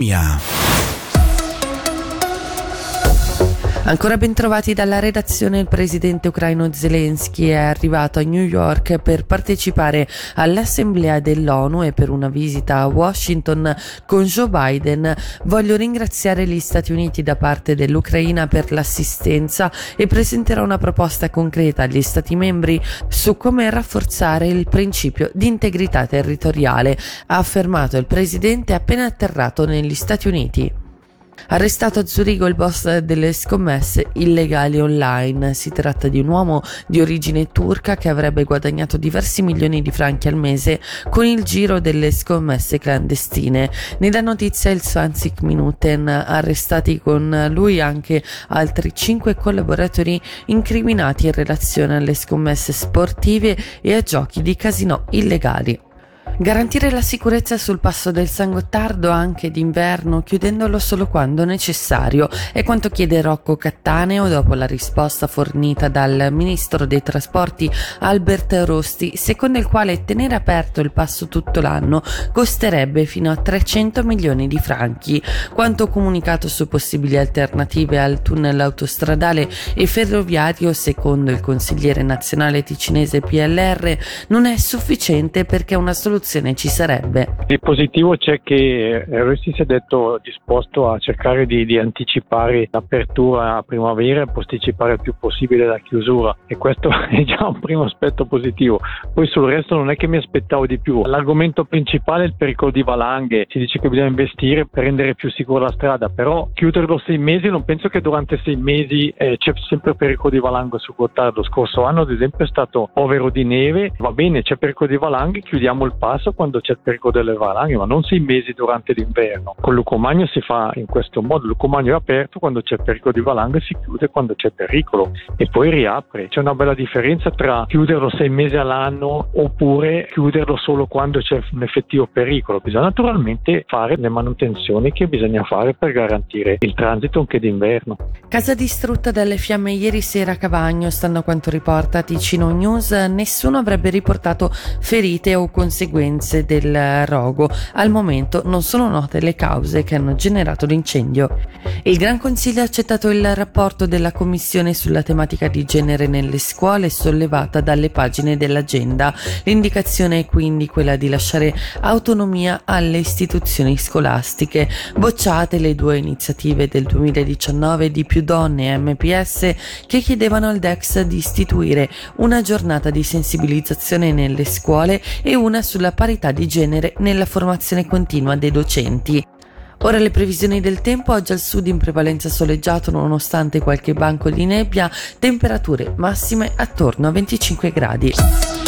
Ja. Ancora ben trovati dalla redazione, il presidente ucraino Zelensky è arrivato a New York per partecipare all'assemblea dell'ONU e per una visita a Washington con Joe Biden. Voglio ringraziare gli Stati Uniti da parte dell'Ucraina per l'assistenza e presenterò una proposta concreta agli Stati membri su come rafforzare il principio di integrità territoriale, ha affermato il presidente appena atterrato negli Stati Uniti. Arrestato a Zurigo il boss delle scommesse illegali online. Si tratta di un uomo di origine turca che avrebbe guadagnato diversi milioni di franchi al mese con il giro delle scommesse clandestine. Ne dà notizia il Swansik Minuten, arrestati con lui anche altri cinque collaboratori incriminati in relazione alle scommesse sportive e a giochi di casino illegali. Garantire la sicurezza sul passo del San Gottardo anche d'inverno, chiudendolo solo quando necessario, è quanto chiede Rocco Cattaneo dopo la risposta fornita dal ministro dei trasporti Albert Rosti, secondo il quale tenere aperto il passo tutto l'anno costerebbe fino a 300 milioni di franchi. Quanto comunicato su possibili alternative al tunnel autostradale e ferroviario, secondo il consigliere nazionale ticinese PLR, non è sufficiente perché una soluzione soluzione ci sarebbe? Di positivo c'è che Rossi si è detto disposto a cercare di, di, anticipare l'apertura a primavera e posticipare il più possibile la chiusura e questo è già un primo aspetto positivo. Poi sul resto non è che mi aspettavo di più. L'argomento principale è il pericolo di valanghe. Si dice che bisogna investire per rendere più sicura la strada, però chiuderlo sei mesi non penso che durante sei mesi eh, c'è sempre pericolo di valanghe su Gottardo. Lo scorso anno ad esempio è stato povero di neve, va bene c'è pericolo di valanghe, chiudiamo il passo basso quando c'è il pericolo delle valanghe, ma non sei mesi durante l'inverno. Con Lucomagno si fa in questo modo, Lucomagno è aperto quando c'è il pericolo di valanghe, si chiude quando c'è pericolo e poi riapre. C'è una bella differenza tra chiuderlo sei mesi all'anno oppure chiuderlo solo quando c'è un effettivo pericolo. Bisogna naturalmente fare le manutenzioni che bisogna fare per garantire il transito anche d'inverno. Casa distrutta dalle fiamme ieri sera a Cavagno, stando a quanto riporta Ticino News, nessuno avrebbe riportato ferite o conseguenze conseguenze del rogo. Al momento non sono note le cause che hanno generato l'incendio. Il Gran Consiglio ha accettato il rapporto della Commissione sulla tematica di genere nelle scuole sollevata dalle pagine dell'agenda. L'indicazione è quindi quella di lasciare autonomia alle istituzioni scolastiche. Bocciate le due iniziative del 2019 di più donne e MPS che chiedevano al DEX di istituire una giornata di sensibilizzazione nelle scuole e una sulla parità di genere nella formazione continua dei docenti. Ora le previsioni del tempo, oggi al sud in prevalenza soleggiato nonostante qualche banco di nebbia, temperature massime attorno a 25 gradi.